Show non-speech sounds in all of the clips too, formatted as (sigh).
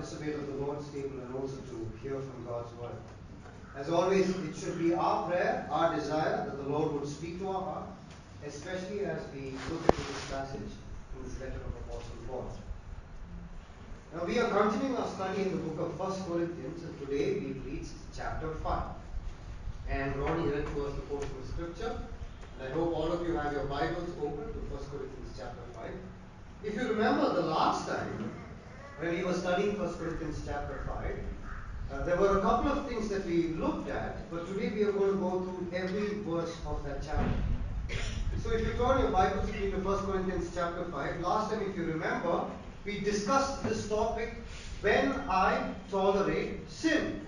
participate of the Lord's table, and also to hear from God's word. As always, it should be our prayer, our desire that the Lord would speak to our heart, especially as we look into this passage in this letter of Apostle Paul. Now, we are continuing our study in the book of 1 Corinthians, and today we've reached chapter 5. And Ronnie read to us the portion of scripture, and I hope all of you have your Bibles open to 1 Corinthians chapter 5. If you remember the last time, when we were studying 1 Corinthians chapter 5, uh, there were a couple of things that we looked at, but today we are going to go through every verse of that chapter. So if you turn your Bibles to 1 Corinthians chapter 5, last time, if you remember, we discussed this topic when I tolerate sin.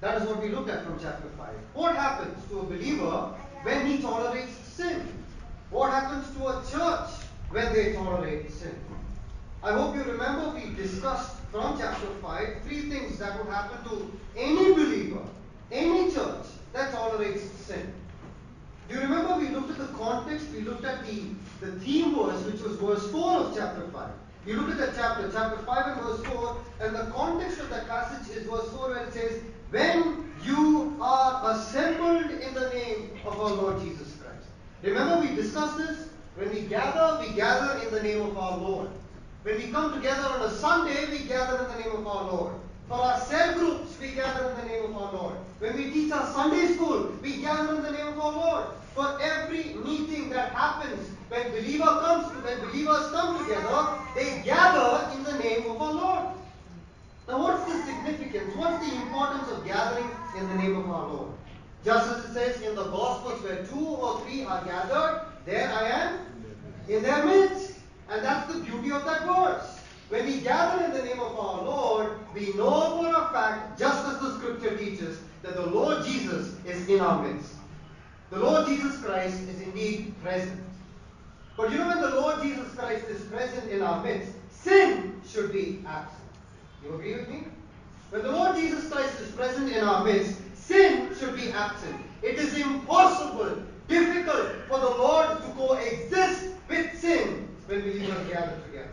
That is what we looked at from chapter 5. What happens to a believer when he tolerates sin? What happens to a church when they tolerate sin? I hope you remember we discussed from chapter 5 three things that would happen to any believer, any church that tolerates sin. Do you remember we looked at the context? We looked at the, the theme verse, which was verse 4 of chapter 5. You look at the chapter, chapter 5 and verse 4, and the context of that passage is verse 4 where it says, When you are assembled in the name of our Lord Jesus Christ. Remember we discussed this? When we gather, we gather in the name of our Lord. When we come together on a Sunday, we gather in the name of our Lord. For our cell groups, we gather in the name of our Lord. When we teach our Sunday school, we gather in the name of our Lord. For every meeting that happens, when believer comes, when believers come together, they gather in the name of our Lord. Now, what's the significance? What's the importance of gathering in the name of our Lord? Just as it says in the Gospels, where two or three are gathered, there I am in their midst. And that's the beauty of that verse. When we gather in the name of our Lord, we know for a fact, just as the scripture teaches, that the Lord Jesus is in our midst. The Lord Jesus Christ is indeed present. But you know, when the Lord Jesus Christ is present in our midst, sin should be absent. You agree with me? When the Lord Jesus Christ is present in our midst, sin should be absent. It is impossible, difficult for the Lord to coexist with sin when believers gather together.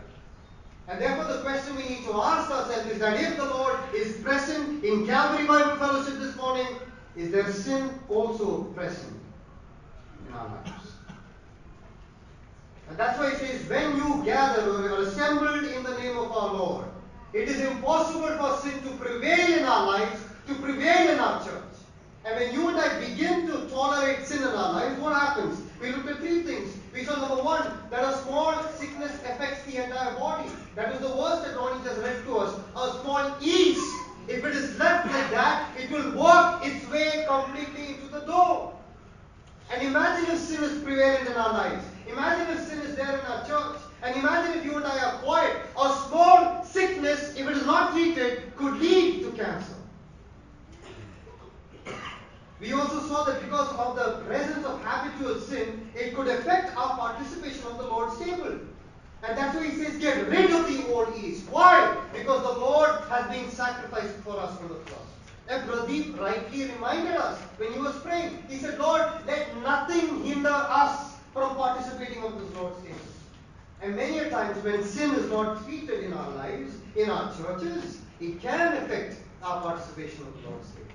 And therefore, the question we need to ask ourselves is that if the Lord is present in Calvary Bible Fellowship this morning, is there sin also present in our lives? And that's why it says, when you gather or are assembled in the name of our Lord, it is impossible for sin to prevail in our lives, to prevail in our church. And when you and I begin to tolerate sin in our lives, what happens? We looked at three things. We saw number one, that a small sickness affects the entire body. That is the verse that Ronnie just read to us. A small yeast, if it is left like that, it will work its way completely into the door. And imagine if sin is prevalent in our lives. Imagine if sin is there in our church. And imagine if you and I are quiet. A small sickness, if it is not treated, could lead to cancer. We also saw that because of the presence of habitual sin, it could affect our participation on the Lord's table. And that's why he says, get rid of the old yeast. Why? Because the Lord has been sacrificed for us on the cross. And Pradeep rightly reminded us when he was praying. He said, Lord, let nothing hinder us from participating on this Lord's table. And many a times when sin is not treated in our lives, in our churches, it can affect our participation on the Lord's table.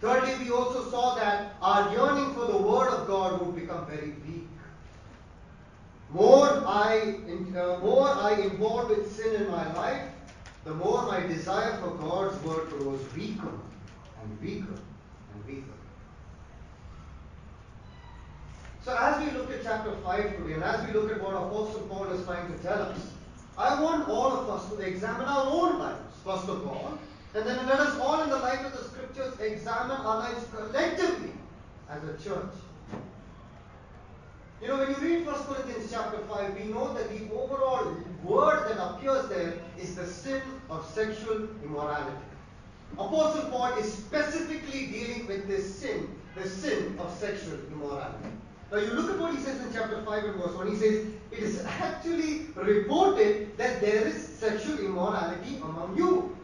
Thirdly, we also saw that our yearning for the Word of God would become very weak. More I, uh, more I involved with sin in my life, the more my desire for God's Word grows weaker and weaker and weaker. So as we look at chapter 5 today, and as we look at what Apostle Paul is trying to tell us, I want all of us to examine our own lives, first of all, and then let us all, in the light of the scriptures, examine our lives collectively as a church. You know, when you read 1 Corinthians chapter 5, we know that the overall word that appears there is the sin of sexual immorality. Apostle Paul is specifically dealing with this sin, the sin of sexual immorality. Now you look at what he says in chapter 5 and verse 1. He says, It is actually reported that there is sexual immorality among you.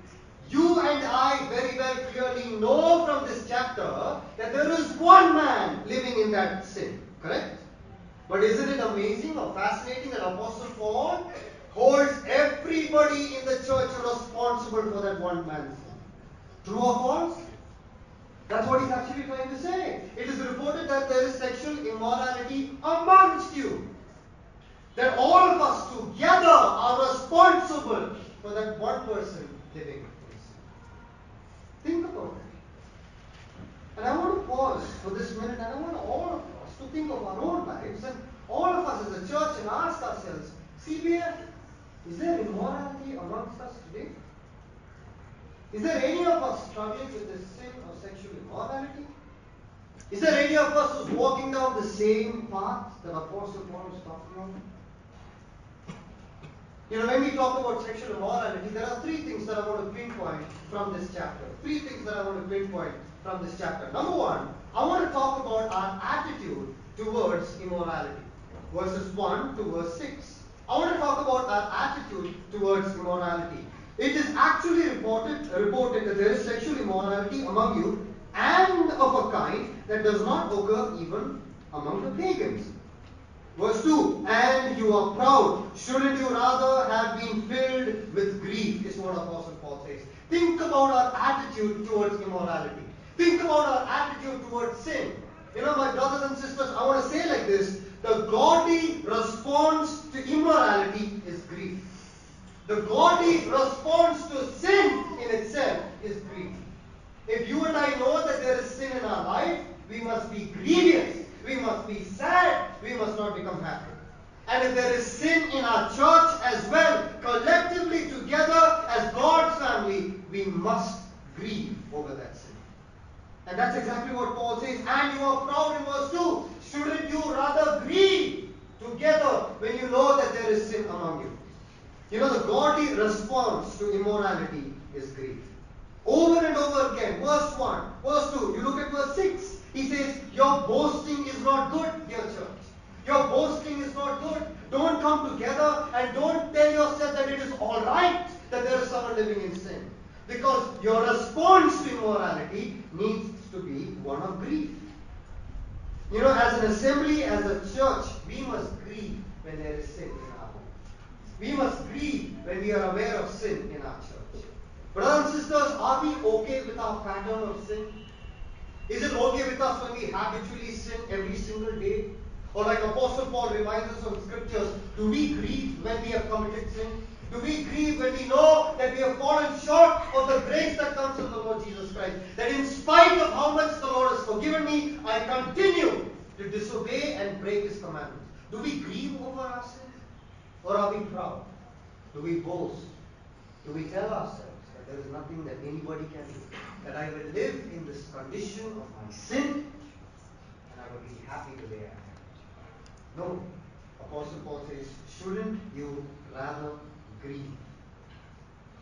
You and I very well clearly know from this chapter that there is one man living in that sin. Correct? But isn't it amazing or fascinating that Apostle Paul holds everybody in the church responsible for that one man's sin? True or false? That's what he's actually trying to say. It is reported that there is sexual immorality amongst you. That all of us together are responsible for that one person living. Think about it. And I want to pause for this minute and I want all of think of our own lives and all of us as a church and ask ourselves, CBF, is there immorality amongst us today? Is there any of us struggling with the sin of sexual immorality? Is there any of us who's walking down the same path that Apostle Paul is talking about? You know, when we talk about sexual immorality, there are three things that I want to pinpoint from this chapter. Three things that I want to pinpoint from this chapter. Number one, I want to talk about our attitude towards immorality. Verses 1 to verse 6. I want to talk about our attitude towards immorality. It is actually reported, reported that there is sexual immorality among you and of a kind that does not occur even among the pagans. Verse 2 And you are proud. Shouldn't you rather have been filled with grief? Is what Apostle Paul says. Think about our attitude towards immorality. Think about our attitude towards sin. You know, my brothers and sisters, I want to say like this the godly response to immorality is grief. The godly response to sin in itself is grief. If you and I know that there is sin in our life, we must be grievous. We must be sad. We must not become happy. And if there is sin in our church as well, collectively together as God's family, we must grieve over that sin. And that's exactly what Paul says. And you are proud in verse 2. Shouldn't you rather grieve together when you know that there is sin among you? You know, the godly response to immorality is grief. Over and over again, verse 1, verse 2, you look at verse 6, he says, Your boasting is not good, dear church. Your boasting is not good. Don't come together and don't tell yourself that it is alright that there is someone living in sin. Because your response to immorality needs to be one of grief. You know, as an assembly, as a church, we must grieve when there is sin in our home. We must grieve when we are aware of sin in our church. Brothers and sisters, are we okay with our pattern of sin? Is it okay with us when we habitually sin every single day? Or like Apostle Paul reminds us from scriptures, do we grieve when we have committed sin? Do we grieve when we know that we have fallen short of the grace that comes from the Lord Jesus Christ? That in spite of how much the Lord has forgiven me, I continue to disobey and break His commandments. Do we grieve over our sins? Or are we proud? Do we boast? Do we tell ourselves that there is nothing that anybody can do? That I will live in this condition of my sin and I will be happy the way I am? No. Apostle Paul says, shouldn't you rather grieve?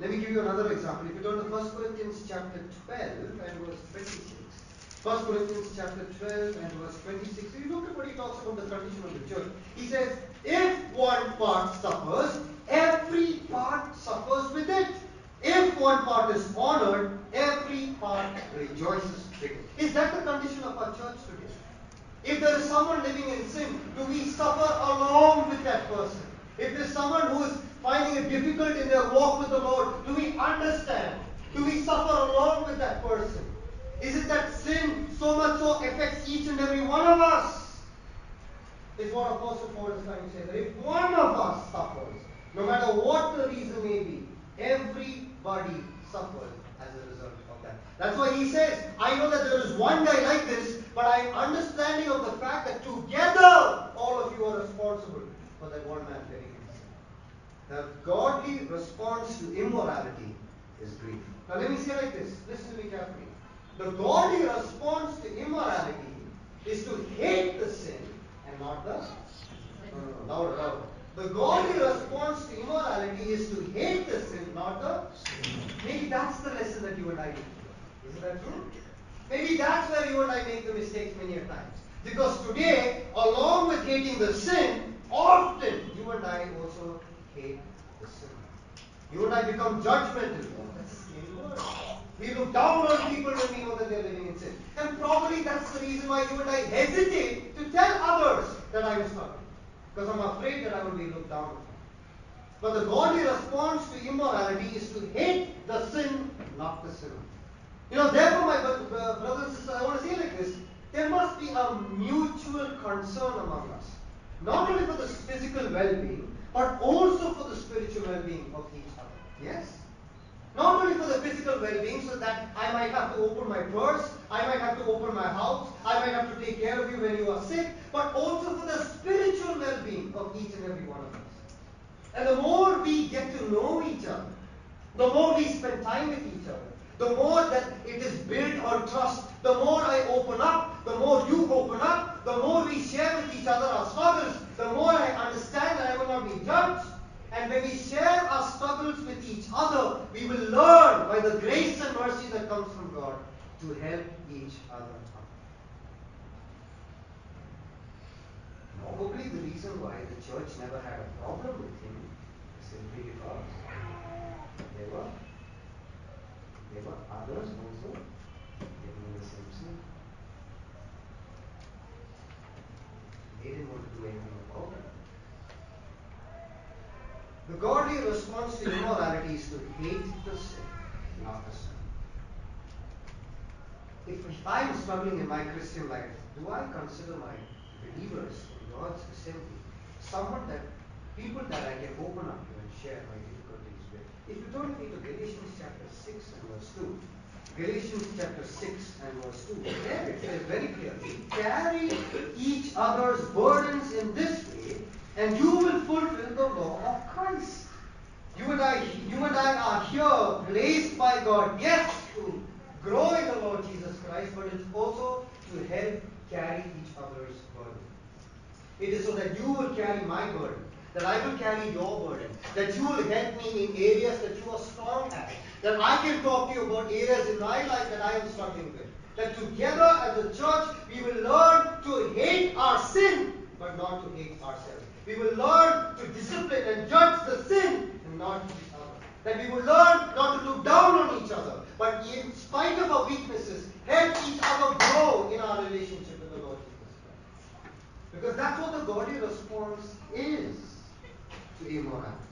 Let me give you another example. If you turn to 1 Corinthians chapter 12 and verse 26. 1 Corinthians chapter 12 and verse 26. So you look at what he talks about the condition of the church. He says, if one part suffers, every part suffers with it. If one part is honored, every part rejoices with it. Is that the condition of our church today? If there is someone living in sin, do we suffer along with that person? If there is someone who is finding it difficult in their walk with the Lord, do we understand? Do we suffer along with that person? Is it that sin so much so affects each and every one of us? Is what Apostle Paul is trying to say. That if one of us suffers, no matter what the reason may be, everybody suffers as a result of that. That's why he says, I know that there is one guy like this, but I am understanding of the fact that together all of you are responsible for that one man living in sin. The godly response to immorality is grief. Now let me say like this. Listen to me carefully. The godly response to immorality is to hate the sin and not the. No, no, no, louder, louder. The godly response to immorality is to hate the sin, not the. Maybe that's the lesson that you and I need Isn't that true? Maybe that's where you and I make the mistakes many a times. Because today, along with hating the sin, often you and I also hate the sin. You and I become judgmental. We look down on people when we know that they're living in sin. And probably that's the reason why you and I hesitate to tell others that I was struggling. Because I'm afraid that I will be looked down on. But the godly response to immorality is to hate the sin, not the sinner. You know, therefore, my brothers and sisters, I want to say like this there must be a mutual concern among us, not only for the physical well being, but also for the spiritual well being of each other. Yes? Not only for the physical well being, so that I might have to open my purse, I might have to open my house, I might have to take care of you when you are sick, but also for the spiritual well being of each and every one of us. And the more we get to know each other, the more we spend time with each other, the more that it is built on trust, the more I open up, the more you open up, the more we share with each other our struggles, the more I understand that I will not be judged. When we share our struggles with each other, we will learn by the grace and mercy that comes from God to help each other. Probably the reason why the church never had a problem with him is simply because there were there were others also living in the same sin. They didn't want to do anything about it. The godly response to immorality is to hate the sin, not the sin. If, if I'm struggling in my Christian life, do I consider my believers in God's assembly someone that people that I can open up to and share my difficulties with? If you turn me to Galatians chapter 6 and verse 2, Galatians chapter 6 and verse 2, there it says very clearly, carry each other's burdens in this way, and you will fulfill the law of Christ. You and I, you and I are here placed by God, yes, to grow in the Lord Jesus Christ, but it's also to help carry each other's burden. It is so that you will carry my burden, that I will carry your burden, that you will help me in areas that you are strong at, that I can talk to you about areas in my life that I am struggling with. That together as a church we will learn to hate our sin, but not to hate ourselves. We will learn to discipline and judge the sin and not each other. That we will learn not to look down on each other, but in spite of our weaknesses, help each other grow in our relationship with the Lord Jesus Christ. Because that's what the godly response is to immorality.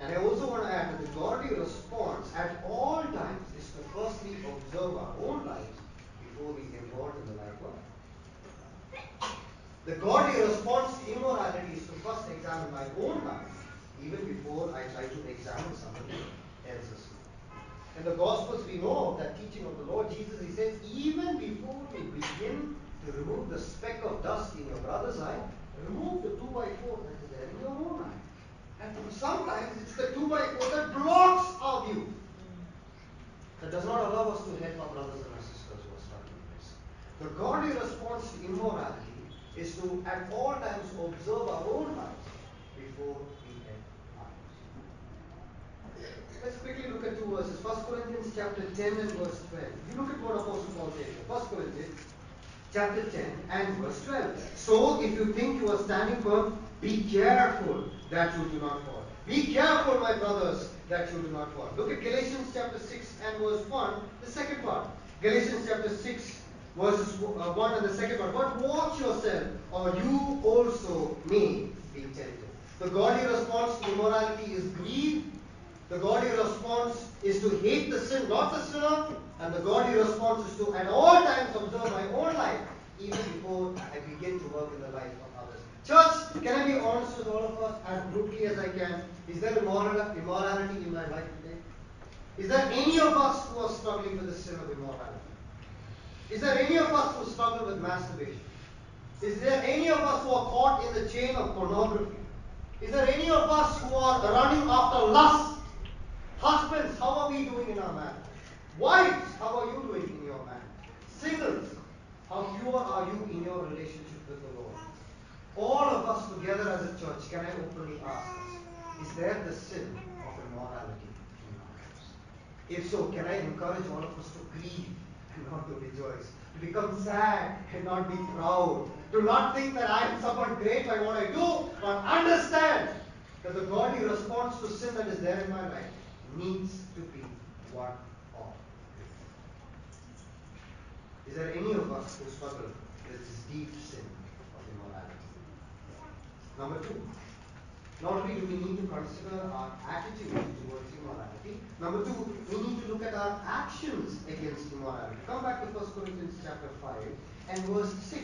And I also want to add that the godly response at all times is to firstly observe our own lives before we involve in the life the godly response to immorality is to first examine my own life even before I try to examine somebody else's. In the Gospels, we know that teaching of the Lord Jesus, he says, even before you begin to remove the speck of dust in your brother's eye, remove the two by four that is there in your own eye. And sometimes it's the two by four that blocks our view. That does not allow us to help our brothers and our sisters who are struggling with this. The godly response to immorality is to at all times observe our own lives before we enter. Let's quickly look at two verses. 1 Corinthians chapter 10 and verse 12. You look at what Apostle Paul says here. 1 Corinthians chapter 10 and verse 12. So if you think you are standing firm, be careful that you do not fall. Be careful, my brothers, that you do not fall. Look at Galatians chapter 6 and verse 1, the second part. Galatians chapter 6, verses uh, 1 and the second part. But watch yourself, or you also may be tempted. The godly response to immorality is greed the godly response is to hate the sin, not the sinner. And the godly response is to at all times observe my own life, even before I begin to work in the life of others. Church, can I be honest with all of us as brutally as I can? Is there immoral, immorality in my life today? Is there any of us who are struggling with the sin of immorality? Is there any of us who struggle with masturbation? Is there any of us who are caught in the chain of pornography? Is there any of us who are running after lust Husbands, how are we doing in our marriage? Wives, how are you doing in your marriage? Singles, how pure are you in your relationship with the Lord? All of us together as a church, can I openly ask us, is there the sin of immorality in our lives? If so, can I encourage all of us to grieve and not to rejoice? To become sad and not be proud. To not think that I am someone great by what I do, but understand that the godly response to sin that is there in my life needs to be one off. Is there any of us who struggle with this deep sin of immorality? Number two, Not only do we need to consider our attitude towards immorality, number two, we need to look at our actions against immorality. Come back to 1 Corinthians chapter 5 and verse 6.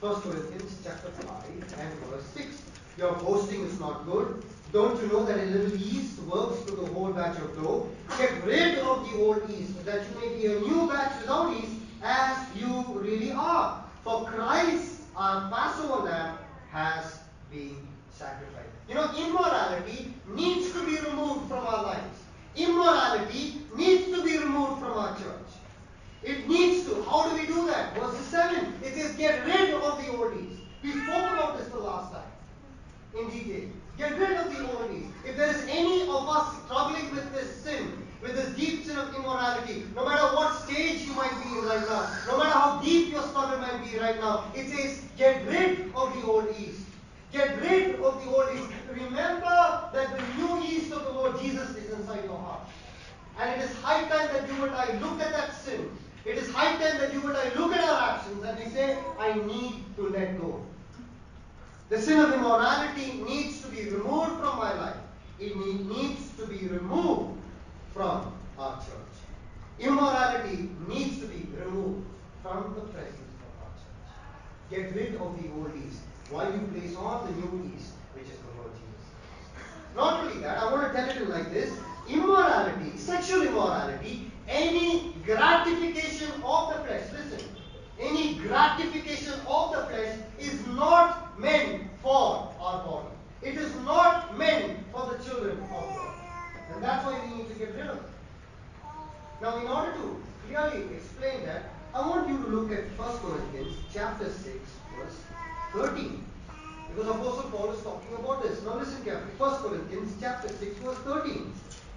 1 Corinthians chapter 5 and verse 6. Your boasting is not good. Don't you know that a little yeast works to the whole batch of dough? Get rid of the old yeast, that you may be a new batch without yeast, as you really are. For Christ, our Passover lamb, has been sacrificed. You know, immorality needs to be removed from our lives. Immorality needs to be removed from our church. It needs to. How do we do that? Verse 7. It says, get rid of the old yeast. We spoke about this the last time in detail. Get rid of the old yeast. If there is any of us struggling with this sin, with this deep sin of immorality, no matter what stage you might be in right now, no matter how deep your struggle might be right now, it says, get rid of the old yeast. Get rid of the old yeast. Remember that the new yeast of the Lord Jesus is inside your heart. And it is high time that you and I look at that sin. It is high time that you and I look at our actions and we say, I need to let go. The sin of immorality needs to be removed from my life. It needs to be removed from our church. Immorality needs to be removed from the presence of our church. Get rid of the old yeast while you place on the new yeast, which is the Lord Jesus. Not only that, I want to tell it like this immorality, sexual immorality, any gratification of the flesh, listen, any gratification of the flesh is not meant for our body. It is not meant for the children of God. And that's why we need to get rid of it. Now, in order to clearly explain that, I want you to look at 1 Corinthians chapter 6, verse 13. Because Apostle Paul is talking about this. Now listen carefully. 1 Corinthians chapter 6, verse 13.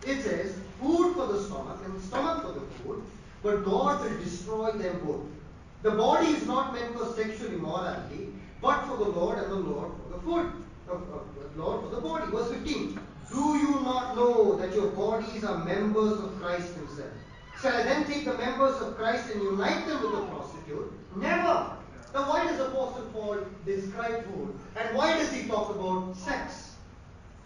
It says, Food for the stomach and stomach for the food, but God will destroy them both. The body is not meant for sexual immorality, but for the Lord and the Lord for the food. Uh, uh, Lord for the body. Verse 15. Do you not know that your bodies are members of Christ Himself? Shall I then take the members of Christ and unite them with a prostitute? Never. Now, why does Apostle Paul describe food? And why does he talk about sex?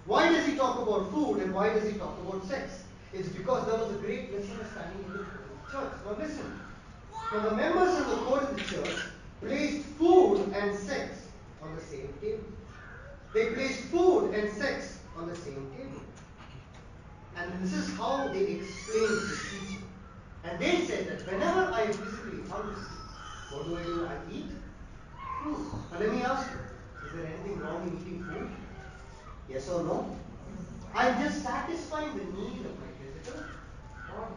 Why does he talk about food and why does he talk about sex? It's because there was a great misunderstanding in the church. Now, listen. Now, the members of the Corinth church placed food and sex on the same table. They placed food and sex on the same table. And this is how they explained the teaching. And they said that whenever I physically hungry, what do I do? I eat let me ask you, is there anything wrong in eating food? Yes or no? I'm just satisfying the need of my physical body.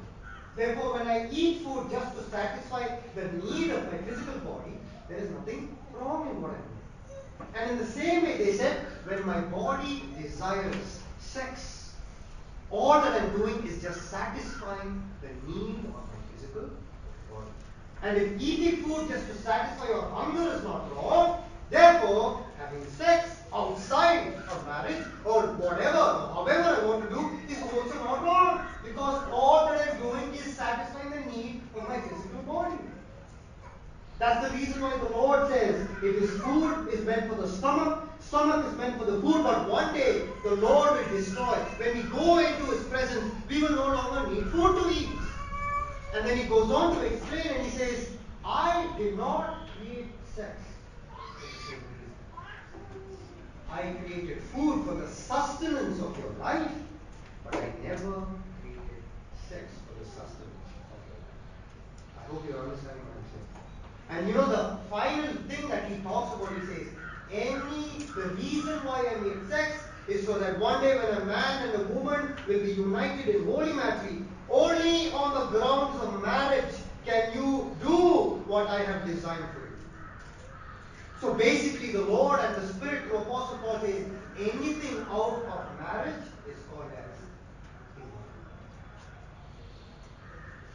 Therefore, when I eat food just to satisfy the need of my physical body, there is nothing wrong in what I'm doing. And in the same way, they said, when my body desires sex, all that I'm doing is just satisfying the need of my physical. And if eating food just to satisfy your hunger is not wrong, therefore, having sex outside of marriage or whatever, however I want to do, is also not wrong. Because all that I'm doing is satisfying the need of my physical body. That's the reason why the Lord says, if his food is meant for the stomach, stomach is meant for the food, but one day the Lord will destroy. When we go into his presence, we will no longer need food to eat. And then he goes on to explain and he says, I did not create sex. I created food for the sustenance of your life, but I never created sex for the sustenance of your life. I hope you're understanding what I'm saying. And you know the final thing that he talks about, he says, any the reason why I made sex is so that one day when a man and a woman will be united in holy matrimony, only on the grounds of marriage can you do what I have designed for you. So basically, the Lord and the Spirit through Apostle Paul says, anything out of marriage is called as.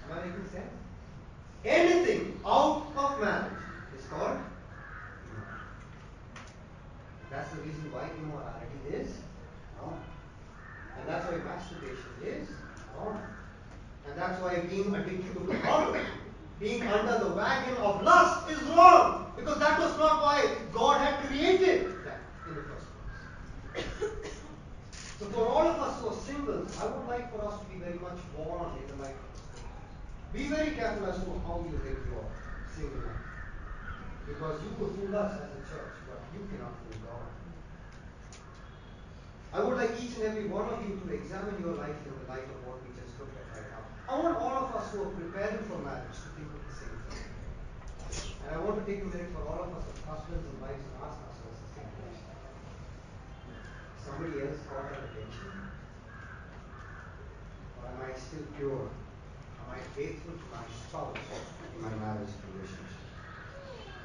Am I making sense? Anything out of marriage is called. That's the reason why immorality is wrong. And that's why masturbation is wrong. And that's why being addicted to pornography, being under the wagon of lust is wrong. Because that was not why God had created that in the first place. So for all of us who are singles, I would like for us to be very much born in the light of Be very careful as to how you live your single life. Because you could fool us as a church, but you cannot fool God. I would like each and every one of you to examine your life in the light of what we just looked at right now. I want all of us who are preparing for marriage to think of the same thing. And I want to take a minute for all of us as husbands and wives and ask ourselves the same question. Somebody else caught our attention? Or am I still pure? Am I faithful to my spouse in my marriage relationship?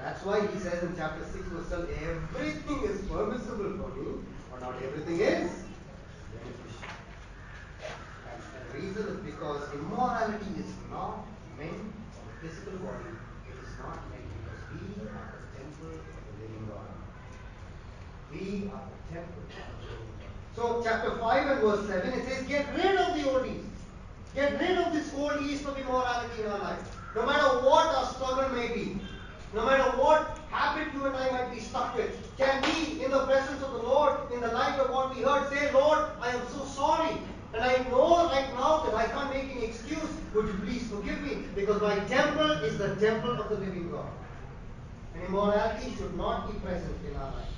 That's why he says in chapter 6, verse 12, everything is permissible for me, but not everything is beneficial. Reason is because immorality is not meant for the physical body, it is not meant because we are the temple of the living God. We are the temple of the living God. So, chapter 5 and verse 7, it says, Get rid of the old yeast. Get rid of this old yeast of immorality in our life. No matter what our struggle may be, no matter what habit you and I might be stuck with, can we, in the presence of the Lord, in the light of what we heard, say, Lord, I am so sorry. And I know right now that I can't make any excuse. Would you please forgive me? Because my temple is the temple of the living God. And immorality should not be present in our life.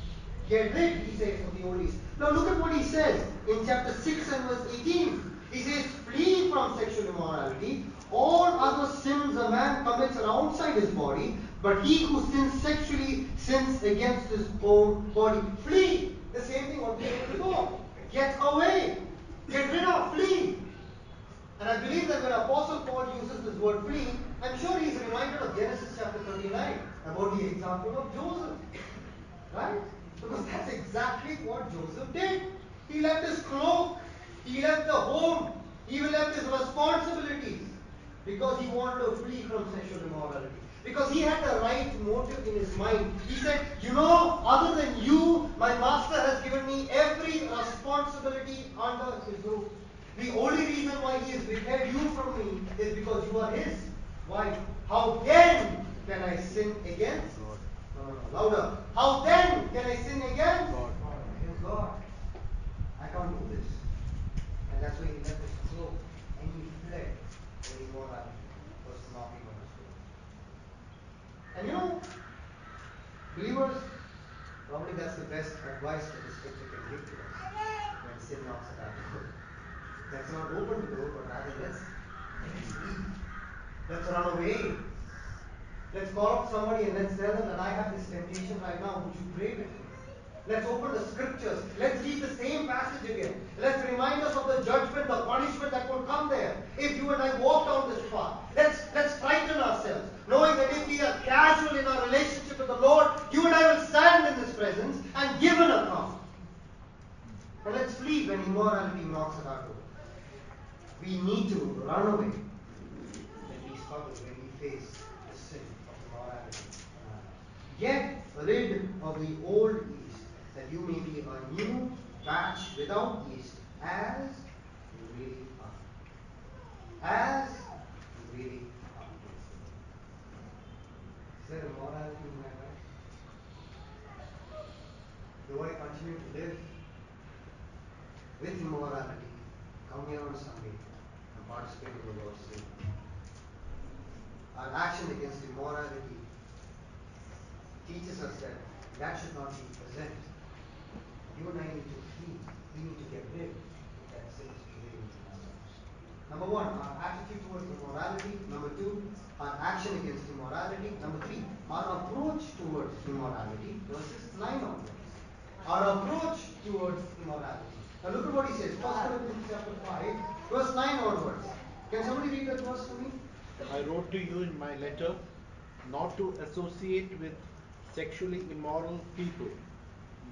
Get rid, he says, of the old. Now look at what he says in chapter 6 and verse 18. He says, flee from sexual immorality. All other sins a man commits are outside his body, but he who sins sexually sins against his own body. Flee. The same thing what we said before. Get away. Get rid of. Flee. And I believe that when Apostle Paul uses this word flee, I'm sure he's reminded of Genesis chapter 39 about the example of Joseph. Right? Because that's exactly what Joseph did. He left his cloak, he left the home, he left his responsibilities because he wanted to flee from sexual immorality. Because he had the right motive in his mind. He said, You know, other than you, my master has given me every responsibility under his roof. The only reason why he has withheld you from me is because you are his wife. How then can I sin against? No, no, no, louder. How then can I sin against? God. God. I can't do this. And that's why he left his cloak and he fled when he got out. Was knocking on his door. And you know, believers, probably that's the best advice that the scripture can give to us when sin knocks at our door. Let's not open the door, but rather let's. Let's run away. Let's call up somebody and let's tell them that I have this temptation right now. Would you pray with me? Let's open the scriptures. Let's read the same passage again. Let's remind us of the judgment, the punishment that would come there if you and I walk down this path. Let's let's frighten ourselves, knowing that if we are casual in our relationship with the Lord, you and I will stand in His presence and give an account. And let's flee when immorality knocks at our door. We need to run away when we struggle, when we face the sin of immorality. Get rid of the old that you may be a new batch without yeast, as you really are. As you really are. Is there immorality in my life? Do I continue to live with immorality? Come here on Sunday and participate in the Lord's table. Our action against immorality teaches us that that should not be present. You and I need to flee. We need to get rid of that sin living in our lives. Number one, our attitude towards immorality. Number two, our action against immorality. Number three, our approach towards immorality. Verses 9 onwards. Our approach towards immorality. Now look at what he says. 1 Corinthians chapter 5, verse 9 onwards. Can somebody read that verse for me? I wrote to you in my letter not to associate with sexually immoral people,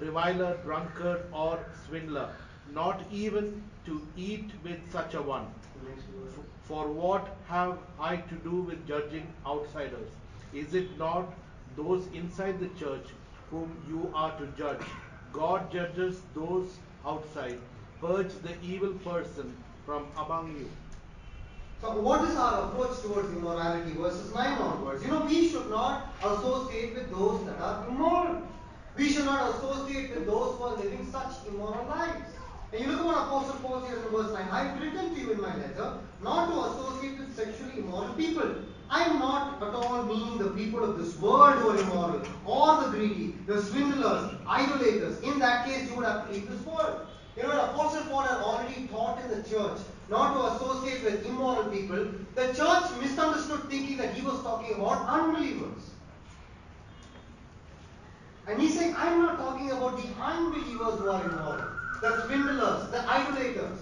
reviler, drunkard, or swindler. not even to eat with such a one. For what have I to do with judging outsiders? Is it not those inside the church whom you are to judge? God judges those outside. Purge the evil person from among you. So what is our approach towards immorality? Verses 9 onwards. You know, we should not associate with those that are immoral. We should not associate with those who are living such immoral lives. And you look at what Apostle Paul says in verse 9. I have written to you in my letter not to associate with sexually immoral people. I am not at all meaning the people of this world who are immoral, or the greedy, the swindlers, idolaters. In that case, you would have to leave this world. You know, Apostle Paul had already taught in the church not to associate with immoral people. The church misunderstood thinking that he was talking about unbelievers. And he's saying, I'm not talking about the unbelievers who are immoral, the swindlers, the idolaters.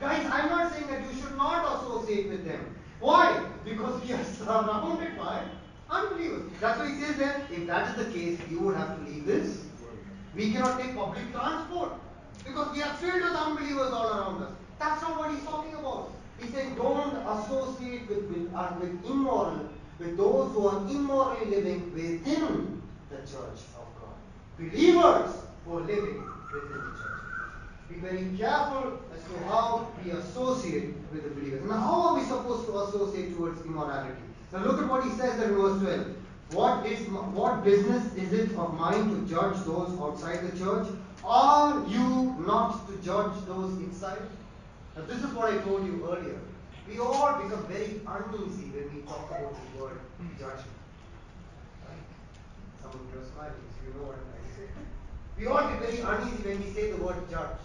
Guys, I'm not saying that you should not associate with them. Why? Because we are (laughs) surrounded by unbelievers. That's why he says that if that is the case, you would have to leave this. We cannot take public transport because we are filled with unbelievers all around us. That's not what he's talking about. He's saying don't associate with, with, uh, with immoral, with those who are immorally living within the church of. Believers who are living within the church. Be very careful as to how we associate with the believers. Now, how are we supposed to associate towards immorality? Now, look at what he says in verse 12. What is what business is it of mine to judge those outside the church? Are you not to judge those inside? Now, this is what I told you earlier. We all become very uneasy when we talk about the word judgment. Right? Some of you are smiling, so you know what I'm trying to say. We all get very uneasy when we say the word judge.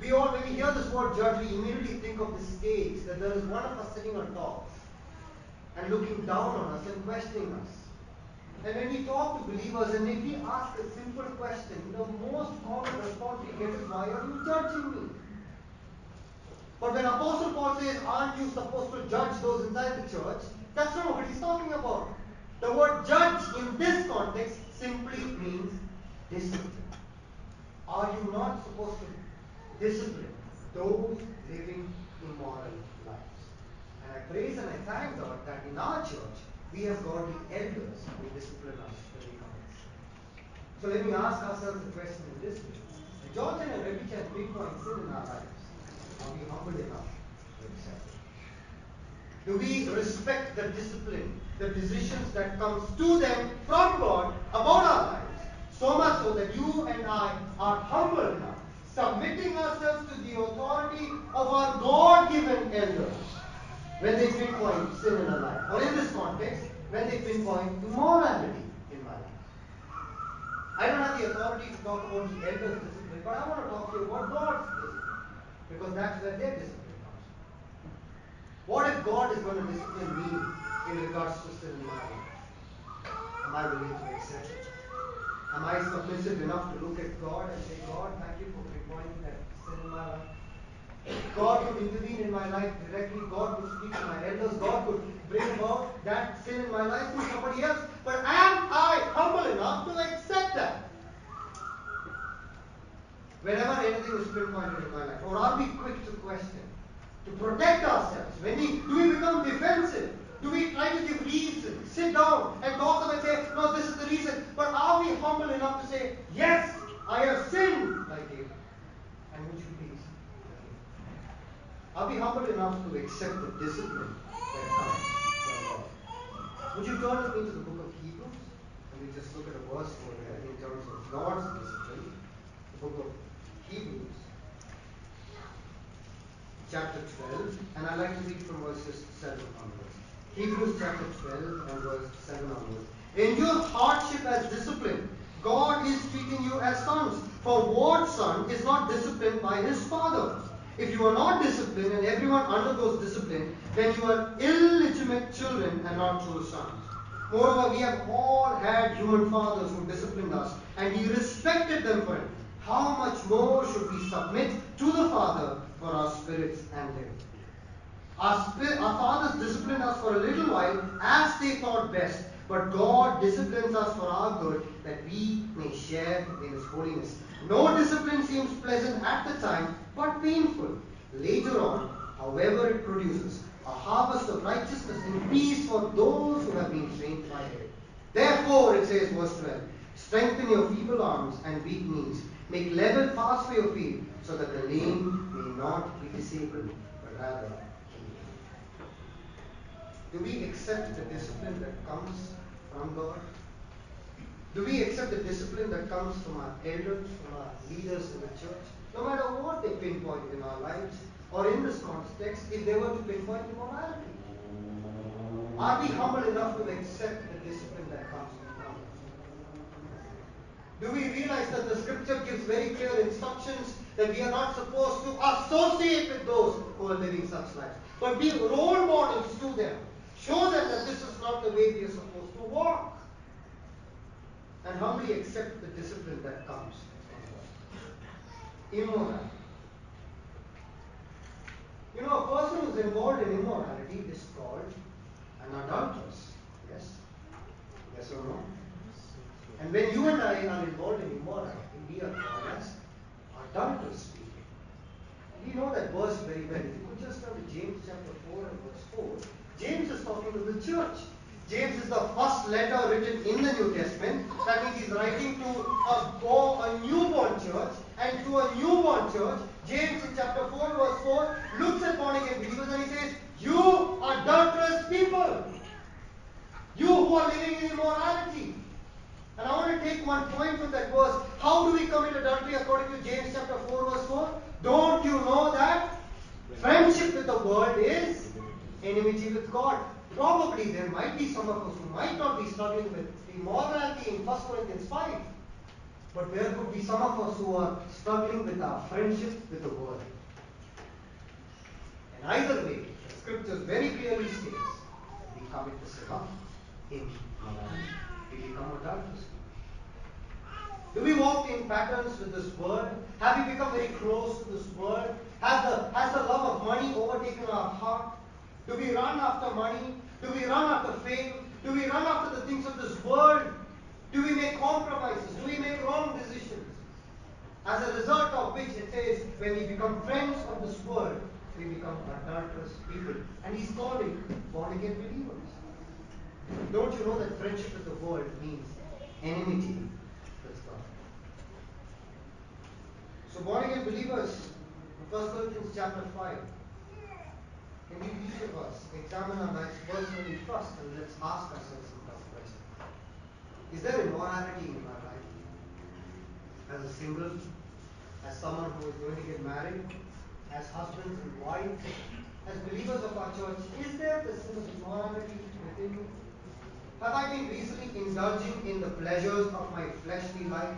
We all, when we hear this word judge, we immediately think of the stage that there is one of us sitting on top and looking down on us and questioning us. And when we talk to believers and if we ask a simple question, the most common response we get is, Why are you judging me? But when Apostle Paul says, Aren't you supposed to judge those inside the church? That's not what he's talking about. The word judge in this context simply means discipline. Are you not supposed to discipline those living immoral lives? And I praise and I thank God that in our church we have got the elders who discipline us very honest. So let me ask ourselves the question in this way. George and Rebbe can pinpoint sin in our lives. Are we humble enough to accept it? Do we respect the discipline, the decisions that comes to them from God about our lives? So much so that you and I are humble enough, submitting ourselves to the authority of our God-given elders when they pinpoint sin in our life. Or in this context, when they pinpoint immorality in my life. I don't have the authority to talk about the elders' discipline, but I want to talk to you about God's discipline. Because that's where their discipline comes. What if God is going to discipline me in regards to sin in my life? Am I willing to accept it? Am I submissive enough to look at God and say, God, thank you for in my life? God could intervene in my life directly. God could speak to my elders. God could bring about that sin in my life through somebody else. But am I humble enough to accept that? Whenever anything is pinpointed in my life, or are we quick to question, to protect ourselves? When we do we become defensive? Do we try to give reasons, sit down and talk them and say, no, this is the reason? But are we humble enough to say, yes, I have sinned like you? And would you please? Are we humble enough to accept the discipline that comes from God? Would you turn with me to the book of Hebrews? And we just look at a verse over there in terms of God's discipline. The book of Hebrews, chapter 12, and I'd like to read from verses 7 onwards. Hebrews chapter 12 and verse 7 onwards. Endure hardship as discipline. God is treating you as sons. For what son is not disciplined by his father? If you are not disciplined and everyone undergoes discipline, then you are illegitimate children and not true sons. Moreover, we have all had human fathers who disciplined us, and we respected them for it. How much more should we submit to the Father for our spirits and live? Our, our fathers disciplined us for a little while as they thought best, but God disciplines us for our good that we may share in His holiness. No discipline seems pleasant at the time, but painful. Later on, however, it produces a harvest of righteousness and peace for those who have been trained by it. Therefore, it says, verse 12, strengthen your feeble arms and weak knees. Make level paths for your feet, so that the lame may not be disabled, but rather do we accept the discipline that comes from God? Do we accept the discipline that comes from our elders, from our leaders in the church? No matter what they pinpoint in our lives, or in this context, if they were to pinpoint immorality. Are we humble enough to accept the discipline that comes from God? Do we realize that the scripture gives very clear instructions that we are not supposed to associate with those who are living such lives, but be role models to them? Show them that this is not the way we are supposed to walk. And humbly accept the discipline that comes Immorality. You know, a person who's involved in immorality is called an adulteress. Yes? Yes or no? And when you and I are involved in immorality, we are called as adulterous people. We know that verse very well. If you could just turn to James chapter 4 and verse 4, James is talking to the church. James is the first letter written in the New Testament. That means he's writing to a, a newborn church. And to a newborn church, James in chapter 4, verse 4, looks at born again believers and he says, You adulterous people, you who are living in immorality. And I want to take one point from that verse. How do we commit adultery according to James chapter 4, verse 4? Don't you know that friendship with the world is enmity with God? Probably there might be some of us who might not be struggling with immorality in 1 Corinthians 5. But there could be some of us who are struggling with our friendship with the world. And either way, the scriptures very clearly states we commit the sin of immorality. We become adulterous. Do we walk in patterns with this world? Have we become very close to this world? Has the, has the love of money overtaken our heart? Do we run after money? Do we run after fame? Do we run after the things of this world? Do we make compromises? Do we make wrong decisions? As a result of which it says, when we become friends of this world, we become adulterous people. And he's calling born again believers. Don't you know that friendship with the world means enmity with God? So born again believers, 1 Corinthians chapter 5. Can we each of us examine our lives personally first and let's ask ourselves some tough questions. Is there immorality in our life? As a single, as someone who is going to get married, as husbands and wives, as believers of our church, is there the sin of immorality within me? Have I been recently indulging in the pleasures of my fleshly life?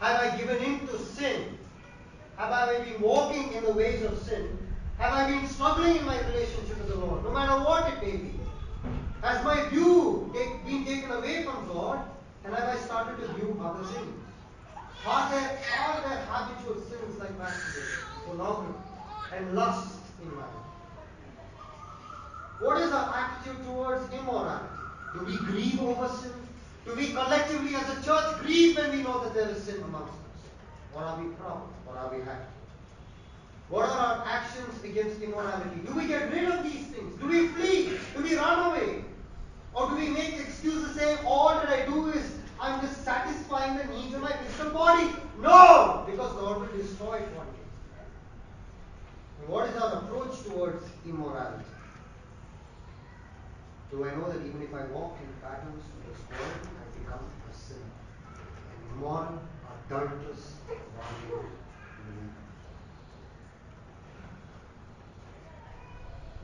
Have I given in to sin? Have I been walking in the ways of sin? Have I been struggling in my relationship with the Lord, no matter what it may be? Has my view take, been taken away from God, and have I started to view other things? Are there, are there habitual sins like masturbation, pornography, and lust in my life? What is our attitude towards immorality? Do we grieve over sin? Do we collectively as a church grieve when we know that there is sin amongst us? Or are we proud? Or are we happy? What are our actions against immorality? Do we get rid of these things? Do we flee? Do we run away? Or do we make excuses saying all that I do is I'm just satisfying the needs of my physical body? No! Because God will destroy it one day. And what is our approach towards immorality? Do I know that even if I walk in patterns of this world, I become a sinner? An immoral, adulterous, wandering believer.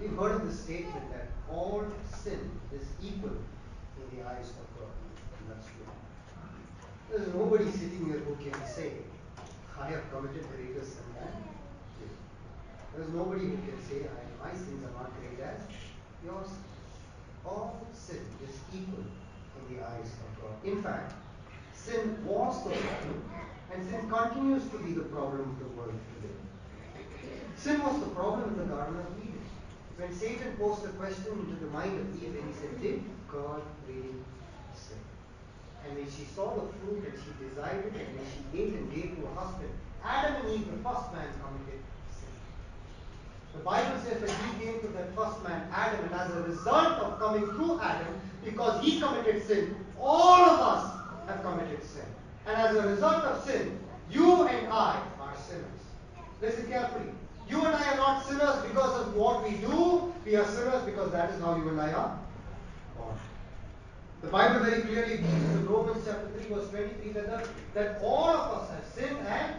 We've heard the statement that all sin is equal in the eyes of God. And that's true. There's nobody sitting here who can say, I have committed greater sin than you. There's nobody who can say, I, my sins are not great as yours. All sin is equal in the eyes of God. In fact, sin was the problem, and sin continues to be the problem of the world today. Sin was the problem in the Garden of Eden. When Satan posed a question into the mind of Eve and he said, Did God really say? and when she saw the fruit and she desired it, and when she ate and gave to her husband, Adam and Eve, the first man, committed sin. The Bible says that he came to that first man, Adam, and as a result of coming through Adam, because he committed sin, all of us have committed sin. And as a result of sin, you and I are sinners. Listen carefully. You and I are not sinners because of what we do. We are sinners because that is how you and I are born. The Bible very clearly teaches in Romans chapter 3 verse 23 that, the, that all of us have sinned and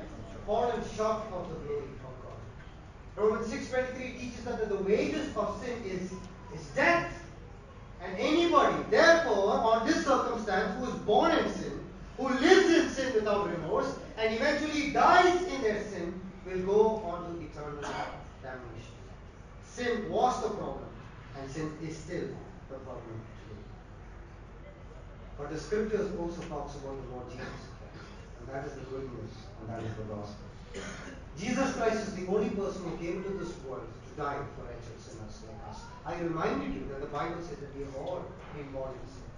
fallen short of the glory of God. Romans 6.23 teaches that the wages of sin is, is death. And anybody, therefore, on this circumstance, who is born in sin, who lives in sin without remorse, and eventually dies in their sin, will go on to damnation. Sin was the problem, and sin is still the problem today. But the scriptures also talks about the Lord Jesus and that is the good news, and that is the gospel. Jesus Christ is the only person who came to this world to die for wretched sinners like us. I reminded you that the Bible says that we have all born in sin.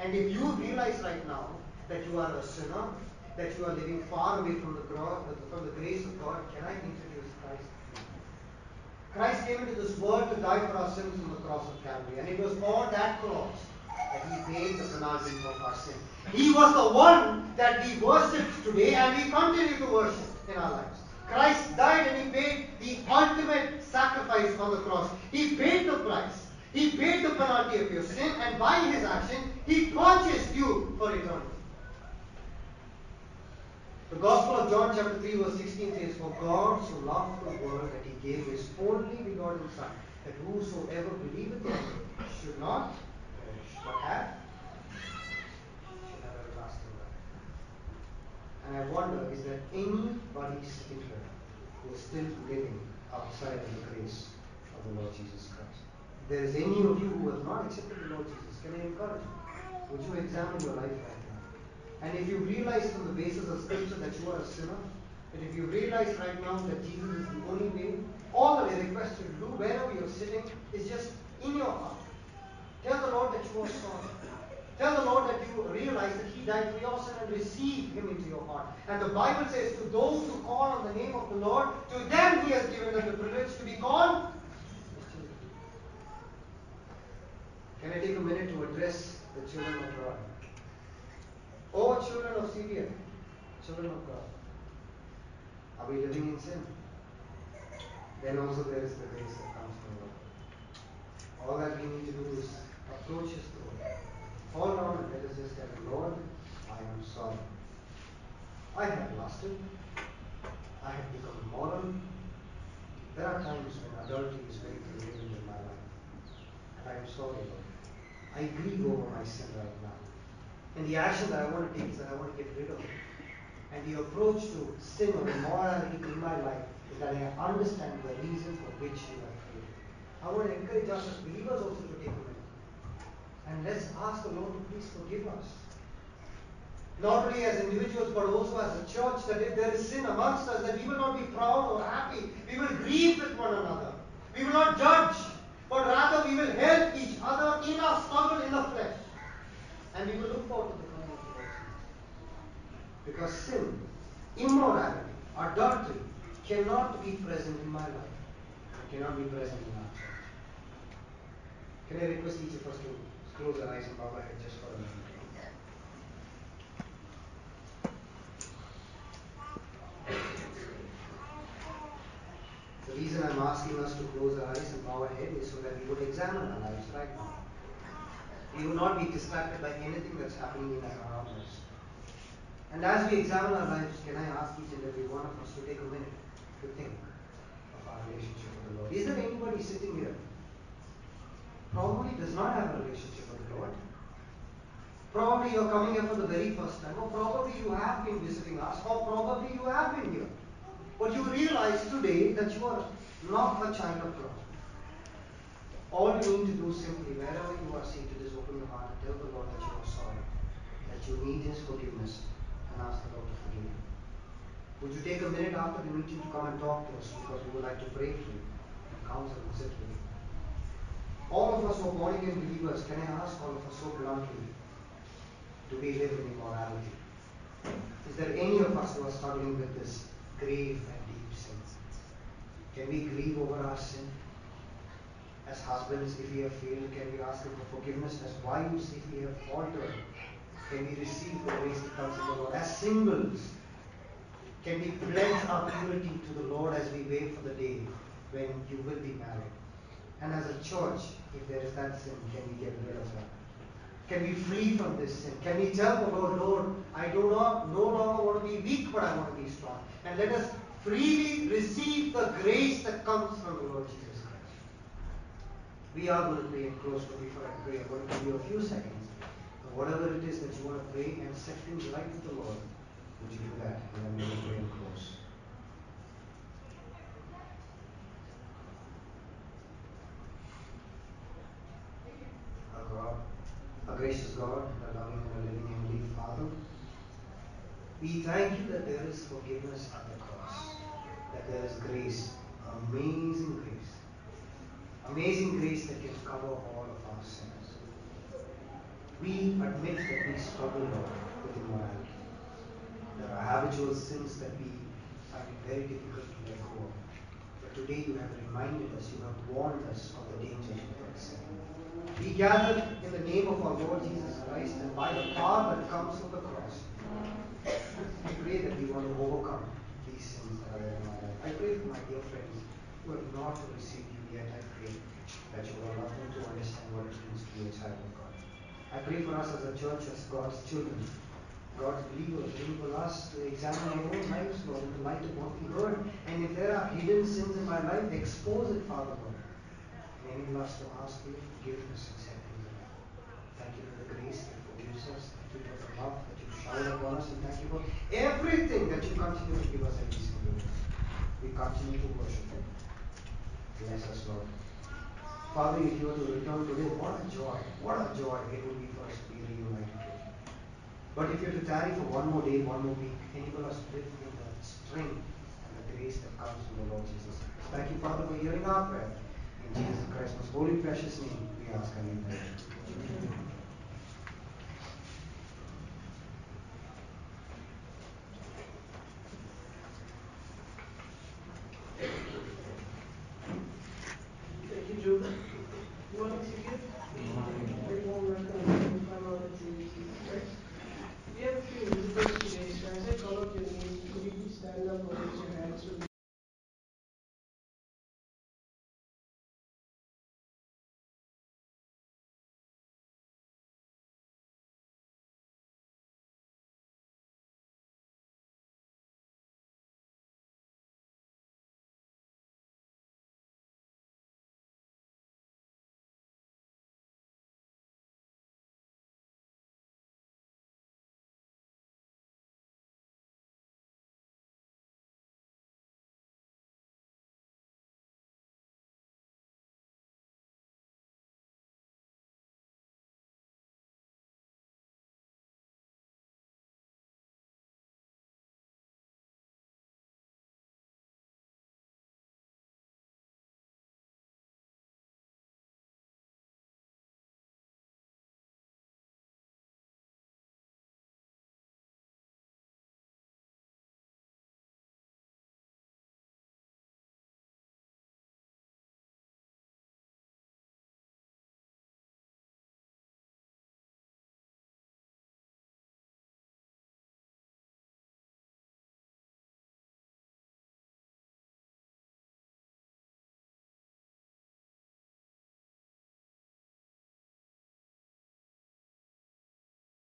And if you realize right now that you are a sinner, that you are living far away from the, from the grace of God, can I introduce Christ? Christ came into this world to die for our sins on the cross of Calvary. And it was on that cross that he paid the penalty of our sin. He was the one that we worship today and we continue to worship in our lives. Christ died and he paid the ultimate sacrifice on the cross. He paid the price. He paid the penalty of your sin and by his action, he purchased you for eternity. The Gospel of John chapter 3 verse 16 says, For God so loved the world that he gave his only begotten Son, that whosoever believeth in him should not perish, but have, should have everlasting life. And I wonder, is there anybody sitting here who is still living outside of the grace of the Lord Jesus Christ? If there is any of you who have not accepted the Lord Jesus, can I encourage you? Would you examine your life right? And if you realize from the basis of Scripture that you are a sinner, and if you realize right now that Jesus is the only way, all that I request you to do wherever you're sitting is just in your heart. Tell the Lord that you are sorry. Tell the Lord that you realize that He died for your sin and receive Him into your heart. And the Bible says, to those who call on the name of the Lord, to them He has given them the privilege to be called Can I take a minute to address the children of God? Oh, children of Syria, children of God, are we living in sin? Then also there is the grace that comes from God. All that we need to do is approach His throne, fall down let us just tell Lord, I am sorry. I have lusted. I have become immoral. There are times when adultery is very prevalent in my life. And I am sorry, Lord. I grieve over my sin right now. And the action that I want to take is that I want to get rid of it. And the approach to sin or immorality in my life is that I understand the reason for which you have created. I want to encourage us as believers also to take a minute. And let's ask the Lord to please forgive us. Not only as individuals, but also as a church, that if there is sin amongst us, that we will not be proud or happy. We will grieve with one another. We will not judge, but rather we will help each other in our struggle in the flesh. And we will look forward to the coming of the Lord Jesus. Because sin, immorality, adultery cannot be present in my life. It cannot be present in our church. Can I request each of us to close our eyes and bow our head just for a moment? The reason I'm asking us to close our eyes and bow our head is so that we would examine our lives right now. We will not be distracted by anything that's happening in and around us. And as we examine our lives, can I ask each and every one of us to take a minute to think of our relationship with the Lord? Is there anybody sitting here probably does not have a relationship with the Lord? Probably you're coming here for the very first time, or probably you have been visiting us, or probably you have been here. But you realize today that you are not a child of God. All you need to do simply, wherever you are seated, is open your heart and tell the Lord that you are sorry, that you need His forgiveness, and ask the Lord to forgive you. Would you take a minute after the meeting to come and talk to us because we would like to pray for you, and counsel and sit with you. All of us who are born again believers, can I ask all of us so bluntly? do we live in immorality? Is there any of us who are struggling with this grave and deep sin? Can we grieve over our sin? As husbands, if we have failed, can we ask Him for forgiveness? As wives, if we have faltered, can we receive the grace that comes from the Lord? As singles, can we pledge our purity to the Lord as we wait for the day when you will be married? And as a church, if there is that sin, can we get rid of that? Can we free from this sin? Can we tell the Lord, Lord, I do not no longer want to be weak, but I want to be strong. And let us freely receive the grace that comes from the Lord Jesus Christ. We are going to pray and close, but before I pray, I'm going to give you a few seconds. Whatever it is that you want to pray and set things right with the Lord, would you do that? And then we will pray and close. Our God, our gracious God, our loving and living Heavenly Father, we thank you that there is forgiveness at the cross, that there is grace, amazing grace, amazing grace that can cover all. We admit that we struggle Lord, with immorality. There are habitual sins that we find it very difficult to let go of. But today you have reminded us, you have warned us of the dangers of sin. We gather in the name of our Lord Jesus Christ and by the power that comes from the cross, we pray that we want to overcome these sins that are in our life. I pray for my dear friends who have not received you yet. I pray that you will allow them to understand what it means to be a child of God. I pray for us as a church, as God's children, God's believers, enable us to examine our own lives, Lord, in the light of what we heard. And if there are hidden sins in my life, expose it, Father God. And enable us to ask for your forgiveness and set. Thank you for the grace that forgives us. Thank you for the love that you shower upon us. And thank you for everything that you continue to give us every single day. We continue to worship you. Bless us, Lord. Father, if you were to return today, what a joy, what a joy it would be for us to be reunited you. But if you're to tarry for one more day, one more week, enable us to live in the strength and the grace that comes from the Lord Jesus. Thank you, Father, for hearing our prayer. In Jesus Christ's holy, precious name, we ask and pray.